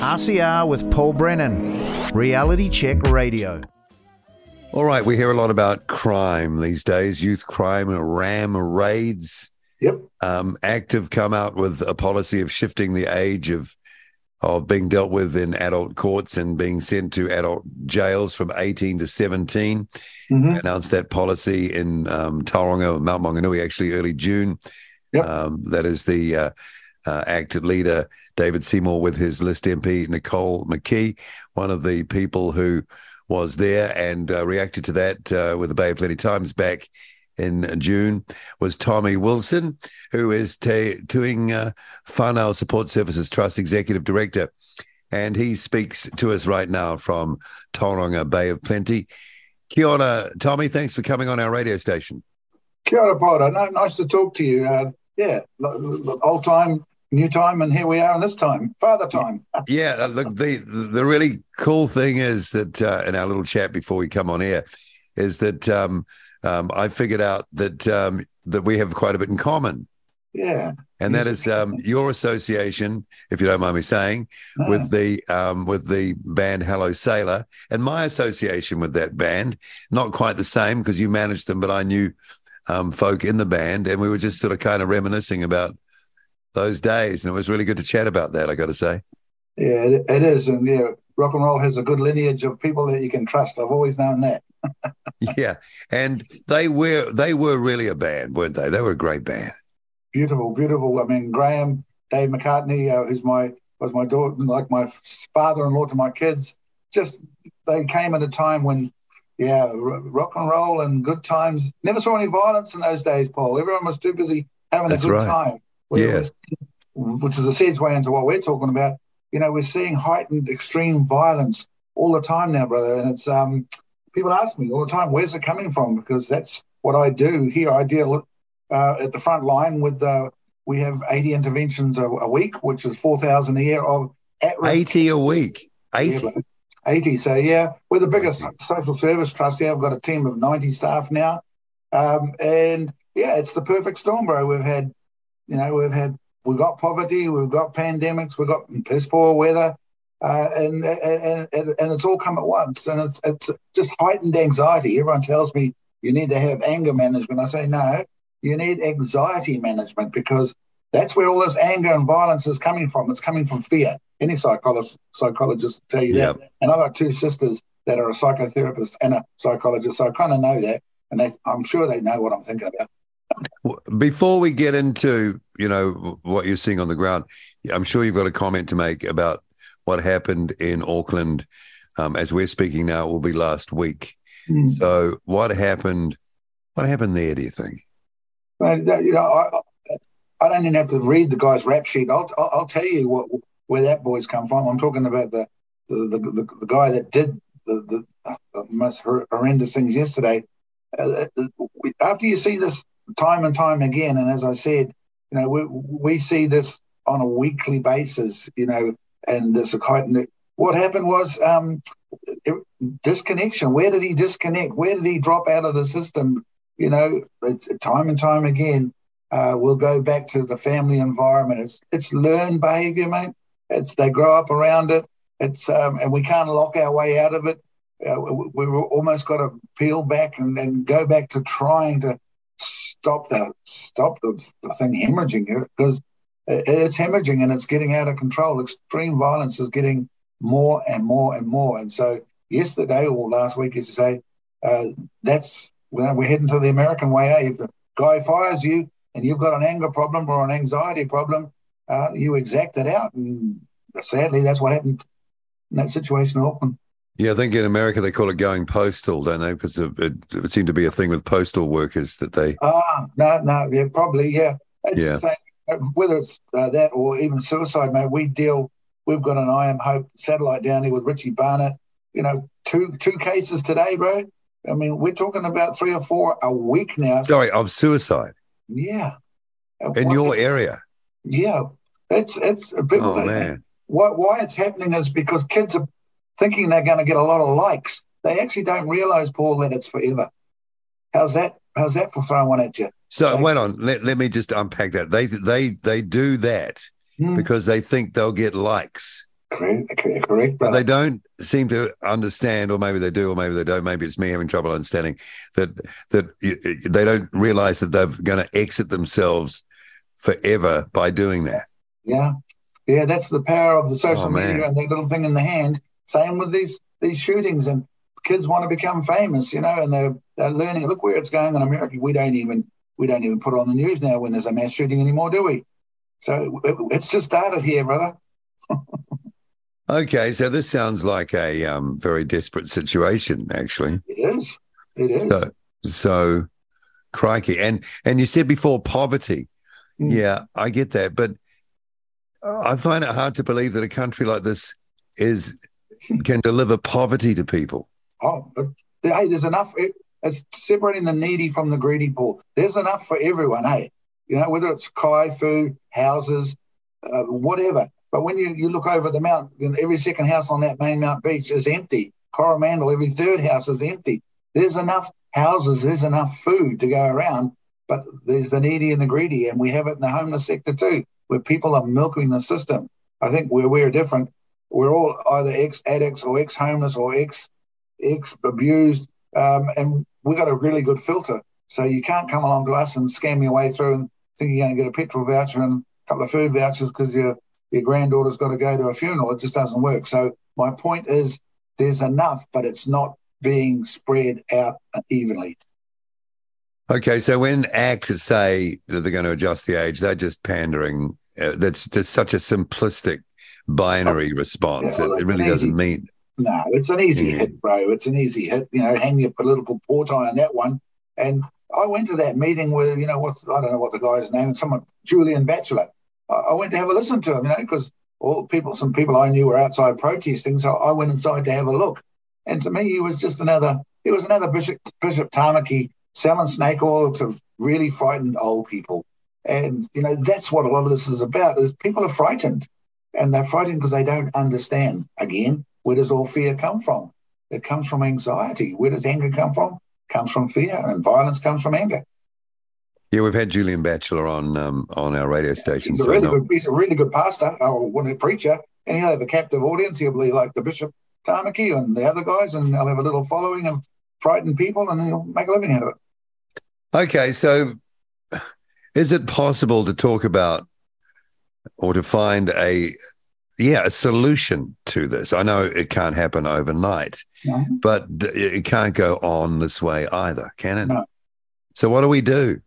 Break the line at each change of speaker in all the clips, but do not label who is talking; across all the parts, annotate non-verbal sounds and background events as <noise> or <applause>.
RCR with Paul Brennan, Reality Check Radio.
All right, we hear a lot about crime these days, youth crime, ram raids.
Yep.
Um, Active come out with a policy of shifting the age of of being dealt with in adult courts and being sent to adult jails from 18 to 17.
Mm-hmm.
Announced that policy in um, Tauranga, Mount Maunganui, actually early June.
Yep.
Um, that is the uh, uh, acted leader, David Seymour, with his list MP, Nicole McKee, one of the people who was there and uh, reacted to that uh, with the Bay of Plenty Times back in June was Tommy Wilson, who is t- doing uh, Whanau Support Services Trust Executive Director. And he speaks to us right now from Tauranga Bay of Plenty. Kia ora, Tommy. Thanks for coming on our radio station.
Kia ora. No, nice to talk to you. Uh, yeah, old time, new time, and here we are in this time, father time. <laughs>
yeah, uh, look, the the really cool thing is that uh, in our little chat before we come on air is that um, um, I figured out that um, that we have quite a bit in common.
Yeah,
and that is um, your association, if you don't mind me saying, no. with the um, with the band Hello Sailor, and my association with that band. Not quite the same because you managed them, but I knew um, folk in the band, and we were just sort of kind of reminiscing about those days, and it was really good to chat about that. I got to say.
Yeah, it, it is, and yeah, rock and roll has a good lineage of people that you can trust. I've always known that. <laughs>
yeah, and they were they were really a band, weren't they? They were a great band.
Beautiful, beautiful. I mean, Graham, Dave McArtney, uh, who's my was my daughter, like my father-in-law to my kids. Just they came at a time when, yeah, rock and roll and good times. Never saw any violence in those days, Paul. Everyone was too busy having
That's
a good
right.
time.
Yeah.
Which is a segue into what we're talking about. You know, we're seeing heightened extreme violence all the time now, brother. And it's um, people ask me all the time, where's it coming from? Because that's what I do here. I deal uh, at the front line with uh, we have 80 interventions a, a week, which is 4,000 a year of at risk.
80 a week. 80.
Yeah, 80. So, yeah, we're the biggest social service trust here. I've got a team of 90 staff now. Um, and yeah, it's the perfect storm, bro. We've had, you know, we've had, we've got poverty, we've got pandemics, we've got piss poor weather, uh, and, and and and it's all come at once, and it's it's just heightened anxiety. Everyone tells me you need to have anger management. I say no, you need anxiety management because that's where all this anger and violence is coming from. It's coming from fear. Any psychologist psychologist will tell you
Yep.
that. And I've got two sisters that are a psychotherapist and a psychologist, so I kind of know that, and they, I'm sure they know what I'm thinking about.
Before we get into you know what you're seeing on the ground, I'm sure you've got a comment to make about what happened in Auckland. Um, as we're speaking now, it will be last week.
Mm.
So, what happened? What happened there? Do you think?
Well, you know, I, I don't even have to read the guy's rap sheet. I'll, I'll, tell you what where that boy's come from. I'm talking about the the, the, the, guy that did the, the, the most hor- horrendous things yesterday. Uh, uh, after you see this time and time again, and as I said, you know, we, we see this on a weekly basis, you know, and this. What happened was um, disconnection. Where did he disconnect? Where did he drop out of the system? You know, it's time and time again. Uh, we'll go back to the family environment. It's it's learned behaviour, mate. It's they grow up around it. It's um, and we can't lock our way out of it. Uh, we, we've almost got to peel back and, and go back to trying to stop that, stop the, the thing hemorrhaging because it, it's hemorrhaging and it's getting out of control. Extreme violence is getting more and more and more. And so yesterday or last week, as you say, uh, that's well, we're heading to the American way. Eh? If the guy fires you and you've got an anger problem or an anxiety problem, uh, you exact it out. And sadly, that's what happened in that situation in Auckland.
Yeah, I think in America they call it going postal, don't they? Because it, it, seemed to be a thing with postal workers that they.
Ah, no, no, yeah, probably, yeah. It's
Yeah.
the same, uh, whether it's uh, that or even suicide, mate. We deal. We've got an I Am Hope satellite down here with Richie Barnett. You know, two two cases today, bro. I mean, we're talking about three or four a week now.
Sorry, of suicide
yeah.
In your area.
Yeah, it's it's a bit.
Oh man,
Why, why it's happening is because kids are thinking they're going to get a lot of likes. They actually don't realize, Paul, that it's forever. How's that? How's that for throwing one at you?
So
Like-
wait on. Let, let me just unpack that. They they they do that
Hmm.
because they think they'll get likes.
Correct, correct,
But they don't seem to understand, or maybe they do, or maybe they don't. Maybe it's me having trouble understanding that that they don't realize that they're going to exit themselves forever by doing that.
Yeah, yeah, that's the power of the social oh, media and that little thing in the hand. Same with these these shootings, and kids want to become famous, you know, and they're they're learning. Look where it's going in America. We don't even we don't even put on the news now when there's a mass shooting anymore, do we? So it, it's just started here, brother. <laughs>
Okay, so this sounds like a um, very desperate situation, actually.
It is. It is.
So, so crikey, and and you said before poverty. Mm. Yeah, I get that, but I find it hard to believe that a country like this is can deliver poverty to people.
Oh, hey, there's enough. It's separating the needy from the greedy poor. There's enough for everyone, hey. You know, whether it's kai food, houses, uh, whatever. But when you, you look over the mount, every second house on that main Mount Beach is empty. Coromandel, every third house is empty. There's enough houses, there's enough food to go around, but there's the needy and the greedy, and we have it in the homeless sector too, where people are milking the system. I think where we're different, we're all either ex addicts or ex homeless or ex ex abused, um, and we've got a really good filter. So you can't come along to us and scam your way through and think you're going to get a petrol voucher and a couple of food vouchers because you're your granddaughter's got to go to a funeral. It just doesn't work. So my point is there's enough, but it's not being spread out evenly.
Okay, so when actors say that they're going to adjust the age, they're just pandering. Uh, that's just such a simplistic binary response. Yeah, well, it, it really doesn't mean.
No, it's an easy yeah. hit, bro. It's an easy hit. You know, hang your political port on that one. And I went to that meeting with, you know, what's I don't know what the guy's name, someone Julian Batchelor. I went to have a listen to him, you know, because all people, some people I knew were outside protesting, so I went inside to have a look. And to me, he was just another, he was another Bishop Bishop Tamaki selling snake oil to really frightened old people. And you know, that's what a lot of this is about. Is people are frightened, and they're frightened because they don't understand. Again, where does all fear come from? It comes from anxiety. Where does anger come from? It comes from fear, and violence comes from anger.
Yeah, we've had Julian Batchelor on um, on our radio station.
He's a, really good, he's a really good pastor or a preacher, and he'll have a captive audience. He'll be like the Bishop Tamaki and the other guys, and they'll have a little following of frightened people, and he'll make a living out of it.
Okay, so is it possible to talk about or to find a yeah a solution to this? I know it can't happen overnight, no. but it can't go on this way either, can it? No. So what do we do?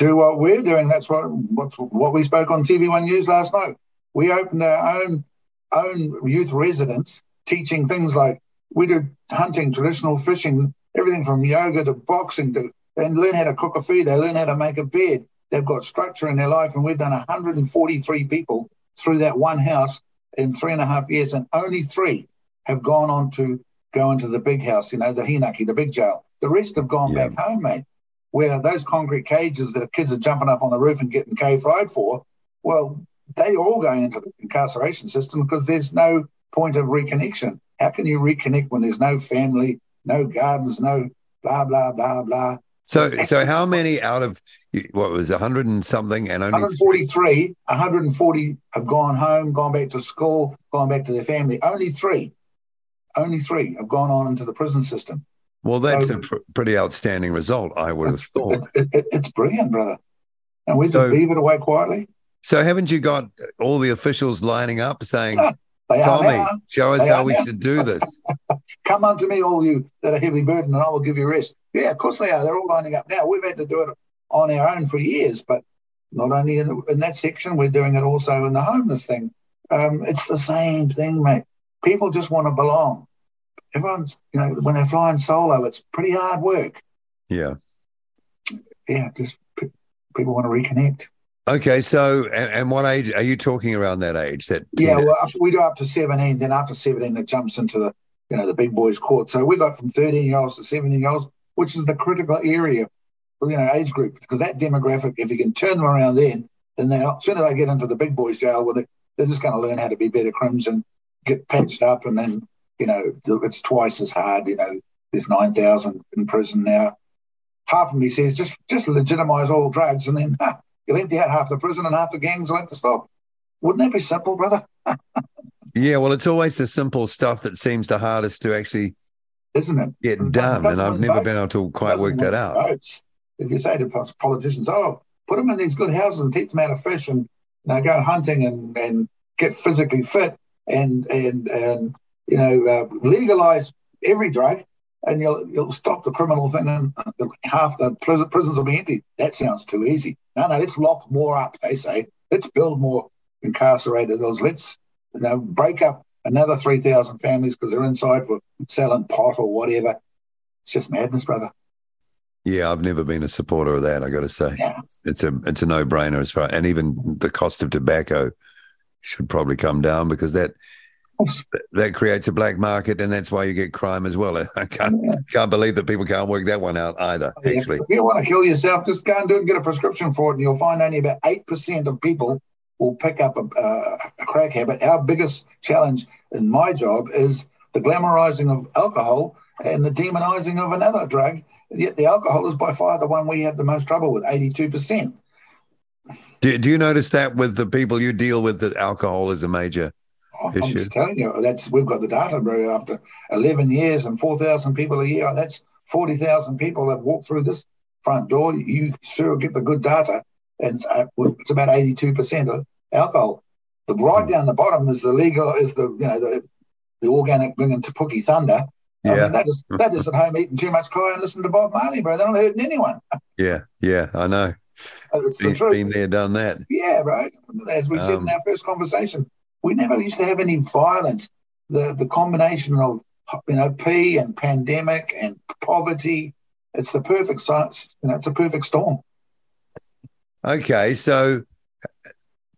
do what we're doing. That's what what, what we spoke on TV1 News last night. We opened our own own youth residence, teaching things like we do hunting, traditional fishing, everything from yoga to boxing to and learn how to cook a food. They learn how to make a bed. They've got structure in their life, and we've done 143 people through that one house in three and a half years, and only three have gone on to go into the big house, you know, the Hinaki, the big jail. The rest have gone yeah. back home, mate where those concrete cages that kids are jumping up on the roof and getting K fried for, well, they all going into the incarceration system because there's no point of reconnection. How can you reconnect when there's no family, no gardens, no blah blah blah blah?
So, so how many out of what was a hundred and something, and only
143, 140 have gone home, gone back to school, gone back to their family. Only three, only three have gone on into the prison system.
Well, that's so, a pr- pretty outstanding result, I would have thought.
It, it, it's brilliant, brother. And we so, just leave it away quietly.
So, haven't you got all the officials lining up saying, <laughs> Tommy, show us they how we now. should do this? <laughs>
Come unto me, all you that are heavy burdened, and I will give you rest. Yeah, of course they are. They're all lining up now. We've had to do it on our own for years, but not only in, the, in that section, we're doing it also in the homeless thing. Um, it's the same thing, mate. People just want to belong everyone's, you know, when they're flying solo, it's pretty hard work.
Yeah.
Yeah, just p- people want to reconnect.
Okay, so and, and, what age are you talking around that age? That
yeah, well, we do up to seventeen. Then after seventeen, it jumps into the you know the big boys' court. So we got from thirteen year olds to seventeen year olds, which is the critical area, you know, age group because that demographic, if you can turn them around, then then they as soon as they get into the big boys' jail, well, they, they're just going to learn how to be better crims and get patched up, and then you know, it's twice as hard. You know, there's 9,000 in prison now. Half of me says just just legitimise all drugs and then <laughs> you'll empty out half the prison and half the gangs will have to stop. Wouldn't that be simple, brother? <laughs>
Yeah, well, it's always the simple stuff that seems the hardest to actually
isn't it?
get done, and I've never
votes.
been able to quite work that out.
votes. If you say to politicians, "Oh, put them in these good houses and teach them how to fish and you know, go hunting and, and get physically fit and and and you know uh, legalize every drug, and you'll you'll stop the criminal thing and half the prison, prisons will be empty." That sounds too easy. No, no, let's lock more up. They say, let's build more incarcerated. Those let's you know break up another three thousand families because they're inside for selling pot or whatever. It's just madness, brother.
Yeah, I've never been a supporter of that. I got to say,
Yeah.
it's a it's a no brainer as far, and even the cost of tobacco should probably come down because that that creates a black market, and that's why you get crime as well. <laughs> I can't can't believe that people can't work that one out either. Actually,
If you want to kill yourself, just go and do it and get a prescription for it, and you'll find only about 8% of people will pick up a, a, a crack habit. Our biggest challenge in my job is the glamorizing of alcohol and the demonizing of another drug. Yet the alcohol is by far the one we have the most trouble with, 82%.
do, do you notice that with the people you deal with that alcohol is a major?
I'm
Issue.
just telling you, that's we've got the data, bro. After 11 years and 4,000 people a year, that's 40,000 people that walk through this front door. You sure get the good data, it's, uh, it's about 82% of alcohol. The right
Hmm.
down the bottom is the legal, is the you know the the organic thing into Pookie Thunder. I
Yeah.
mean, that is that is at home eating too much kai and listening to Bob Marley, bro. They're not hurting anyone. <laughs>
Yeah, yeah, I know.
It's the
Been,
truth.
been there, done that.
Yeah, right. As we said
Um,
in our first conversation, we never used to have any violence. The the combination of you know P and pandemic and poverty, it's the perfect science. You know, it's a perfect storm.
Okay, so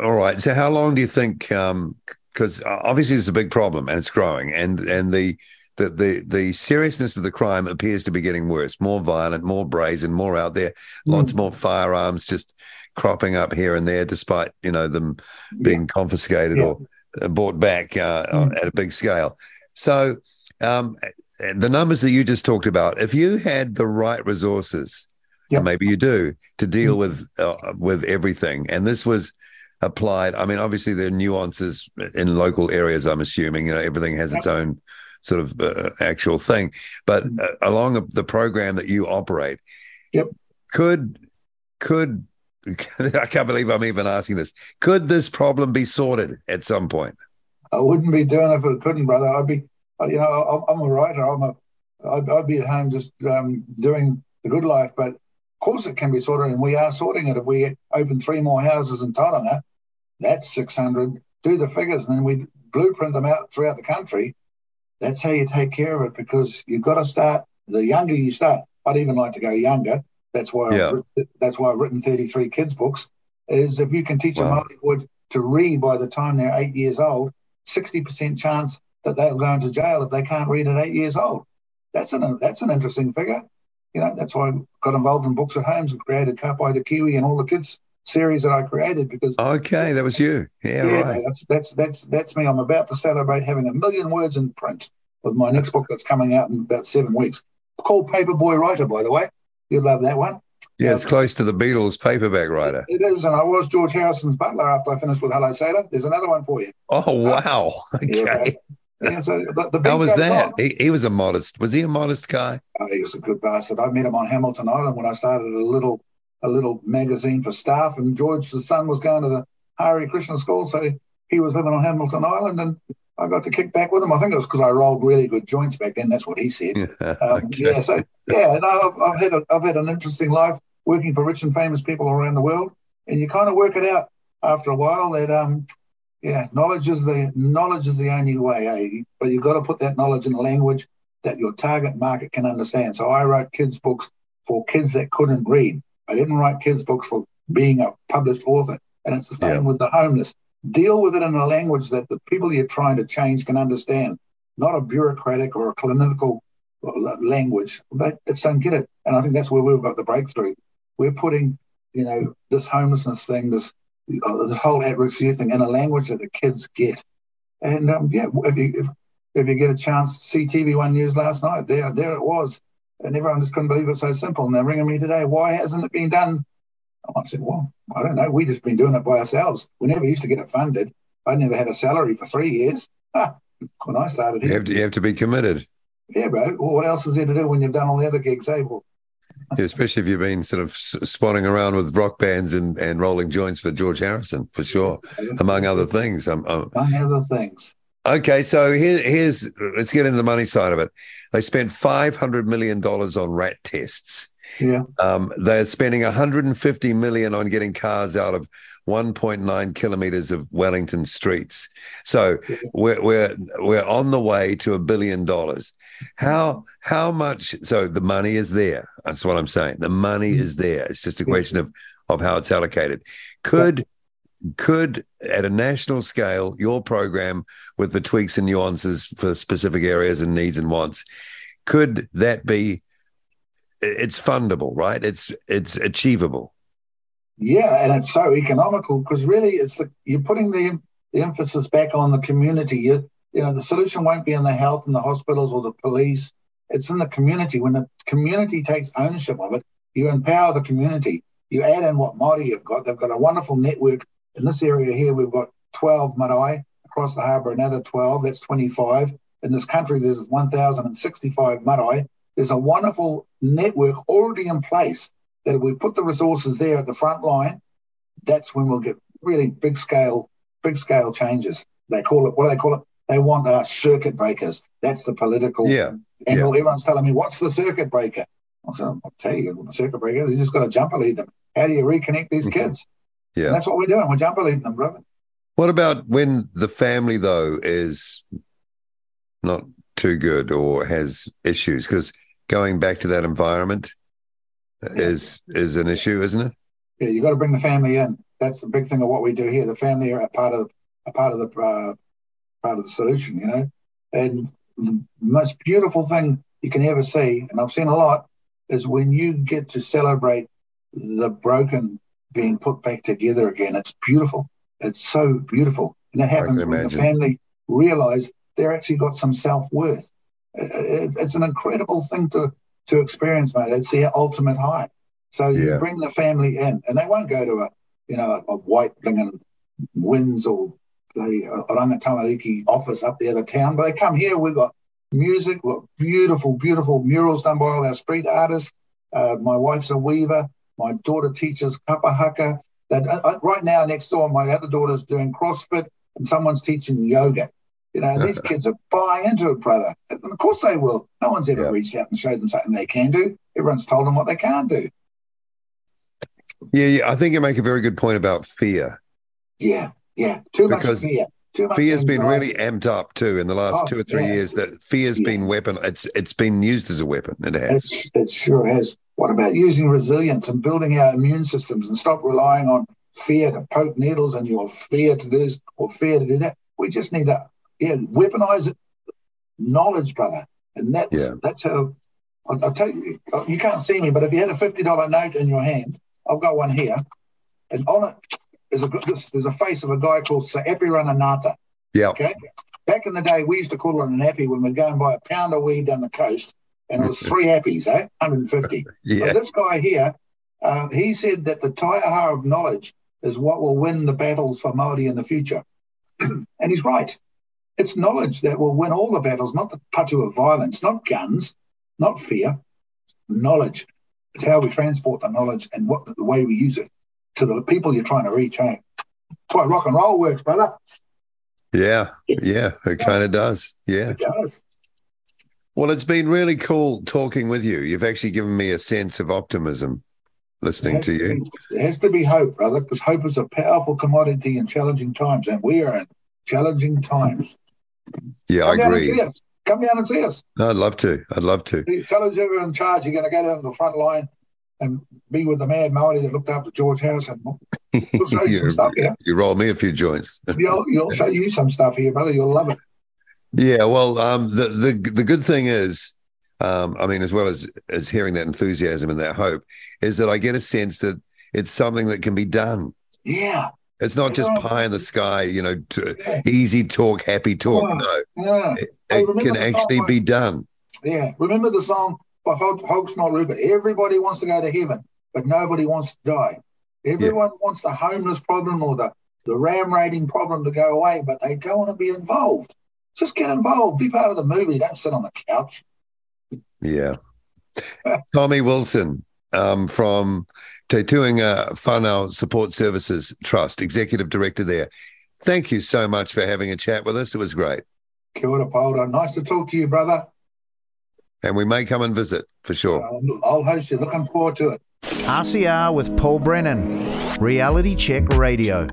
all right. So how long do you think? Because obviously it's a big problem and it's growing, and and the the the the seriousness of the crime appears to be getting worse, more violent, more brazen, more out there. Lots more firearms just cropping up here and there, despite you know them being confiscated
Yeah.
or bought back uh,
Mm.
at a big scale. So um, the numbers that you just talked about, if you had the right resources, And maybe you do, to deal
Mm.
with uh, with everything, and this was applied. I mean, obviously there are nuances in local areas. I'm assuming you know everything has its own sort of uh, actual thing, but
Mm.
uh, along the program that you operate,
Yep.
could could <laughs> I can't believe I'm even asking this. Could this problem be sorted at some point?
I wouldn't be doing it if it couldn't, brother. I'd be, you know, I'm I'm a writer. I'm a, I'd, I'd be at home just um, doing the good life. But course, it can be sorted, and we are sorting it. If we open three more houses in Tauranga, that's 600. Do the figures, and then we blueprint them out throughout the country. That's how you take care of it because you've got to start. The younger you start, I'd even like to go younger. That's why
Yeah.
I've, that's why I've written 33 kids books. Is if you can teach them
Wow.
Hollywood to read by the time they're eight years old, 60% chance that they'll go into jail if they can't read at eight years old. That's an that's an interesting figure. You know, that's why I got involved in Books at Homes and created Cut the Kiwi and all the kids series that I created because
Okay, that was you. Yeah,
yeah,
right.
that's that's that's that's me. I'm about to celebrate having a million words in print with my next book that's coming out in about seven weeks. Called Paperboy Writer, by the way. You'd love that one.
Yeah, it's um, close to the Beatles paperback writer.
It is, and I was George Harrison's butler after I finished with Hello Sailor. There's another one for you.
Oh wow. <laughs> Okay.
Yeah, so the, the
How was that? He, he was a modest. Was he a modest guy?
Oh, he was a good bastard. I met him on Hamilton Island when I started a little a little magazine for staff, and George's son was going to the Hare Krishna school, so he was living on Hamilton Island, and I got to kick back with him. I think it was because I rolled really good joints back then. That's what he said. <laughs> Um,
okay.
Yeah, so yeah, no, I've, I've had a, I've had an interesting life working for rich and famous people around the world, and you kind of work it out after a while that um, yeah, knowledge is the knowledge is the only way, eh? But you've got to put that knowledge in a language that your target market can understand. So I wrote kids books for kids that couldn't read. I didn't write kids books for being a published author, and it's the same
Yeah.
with the homeless. Deal with it in a language that the people you're trying to change can understand, not a bureaucratic or a clinical language. But it's don't get it, and I think that's where we've got the breakthrough. We're putting, you know, this homelessness thing, this uh, this whole at-risk youth thing in a language that the kids get. And um, yeah, if you if, if you get a chance to see TV One News last night, there there it was, and everyone just couldn't believe it's so simple. And they're ringing me today, why hasn't it been done? I said, well, I don't know. We just been doing it by ourselves. We never used to get it funded. I never had a salary for three years. when I started
You have to, you have to be committed,
Yeah, bro. Well, what else is there to do when you've done all the other gigs, eh? Well,
Yeah, especially if you've been sort of s- spawning around with rock bands and, and rolling joints for George Harrison, for sure, among other things. Um, um,
Among other things.
okay, so here, here's let's get into the money side of it. They spent five hundred million dollars on rat tests.
Yeah.
Um, they're spending 150 million on getting cars out of 1.9 kilometers of Wellington streets. So we're we're we're on the way to a billion dollars. How how much? So the money is there. That's what I'm saying. The money is mm-hmm. there. It's just a question of of how it's allocated. Could could at a national scale your program with the tweaks and nuances for specific areas and needs and wants could that be it's fundable right it's it's achievable
Yeah, and it's so economical because really, it's the you're putting the the emphasis back on the community. You you know, the solution won't be in the health and the hospitals or the police. It's in the community. When the community takes ownership of it, you empower the community. You add in what Māori have got. They've got a wonderful network in this area here. We've got 12 marae across the harbour, another 12. That's 25. In this country, there's 1,065 marae. There's a wonderful network already in place that if we put the resources there at the front line, that's when we'll get really big scale, big scale changes. They call it what do they call it? They want uh, circuit breakers. That's the political
Yeah,
angle. Everyone's telling me, what's the circuit breaker? I said, I'll tell you, the circuit breaker, you just got to jumper lead them. How do you reconnect these kids? And
yeah
that's what we're doing. We're jumper leading them, brother.
what about when the family though is not too good or has issues because going back to that environment is is an issue isn't it
Yeah, you got to bring the family in. That's the big thing of what we do here. The family are a part of a part of the uh, part of the solution, you know. And the most beautiful thing you can ever see, and I've seen a lot, is when you get to celebrate the broken being put back together again. It's beautiful. It's so beautiful, and that happens when the family realize they're actually got some self worth. It's an incredible thing to to experience, mate. It's the ultimate high. So you bring the family in, and they won't go to a you know a, a white blinging WINZ or the Oranga Tamariki office up the other town, but they come here. We've got music, we've got beautiful, beautiful murals done by all our street artists. Uh, my wife's a weaver. My daughter teaches kapahaka. That uh, uh, right now next door, my other daughter's doing CrossFit, and someone's teaching yoga. You know, these kids are buying into it, brother. And of course they will. No one's ever
Yeah.
reached out and showed them something they can do. Everyone's told them what they can't do.
yeah, yeah i think you make a very good point about fear
Yeah, yeah. Too much
Because
fear. Too much
fear's been really amped up too in the last
Oh,
two or three
yeah.
years that fear's
Yeah.
been weapon it's it's been used as a weapon it has
It's, it sure has. What about using resilience and building our immune systems and stop relying on fear to poke needles and your fear to do this or fear to do that? We just need to yeah, weaponize knowledge, brother. And that
Yeah.
that's how I'll, I'll tell you. You can't see me, but if you had a fifty dollar note in your hand, I've got one here, and on it is a there's a face of a guy called Sir Apirana Ngata.
yeah
Okay. Back in the day, we used to call it an appy when we're going by a pound of weed down the coast, and it was three appies, eh? 150. <laughs>
yeah
But this guy here, uh, he said that the taiaha of knowledge is what will win the battles for Māori in the future. <clears throat> and he's right. It's knowledge that will win all the battles, not the patu of violence, not guns, not fear. Knowledge. It's how we transport the knowledge and what the way we use it to the people you're trying to reach. Hey? That's why rock and roll works, brother.
yeah yeah it kind of does yeah
It
well it's been really cool talking with you you've actually given me a sense of optimism listening to you
There has to be hope, brother, because hope is a powerful commodity in challenging times, and we are in challenging times.
Yeah i
Come see
agree.
Come down and see us.
No, i'd love to i'd love to
The fellows who are in charge you're going to go down to the front line and be with the mad Maori that looked after George Harrison. We'll <laughs> show you some stuff here.
you roll me a few joints <laughs>
You'll, you'll show you some stuff here, brother. You'll love it.
Yeah, well, um, the the the good thing is, um, I mean, as well as as hearing that enthusiasm and that hope, is that I get a sense that it's something that can be done.
Yeah.
It's not just pie in the sky, you know, to, easy talk, happy talk.
Yeah.
No,
Yeah.
it, it can actually be done.
Yeah. Remember the song by Hogsnort Rupert? Everybody wants to go to heaven, but nobody wants to die. Everyone wants the homeless problem or the, the ram raiding problem to go away, but they don't want to be involved. just get involved, be part of the movie. Don't sit on the couch.
Yeah. <laughs> Tommy Wilson um, from Te Tuinga Whanau Support Services Trust, Executive Director there. Thank you so much for having a chat with us. It was great.
Kia ora, Paolo. Nice to talk to you, brother.
And we may come and visit for sure.
Uh, I'll host you. Looking forward to it.
RCR with Paul Brennan, Reality Check Radio.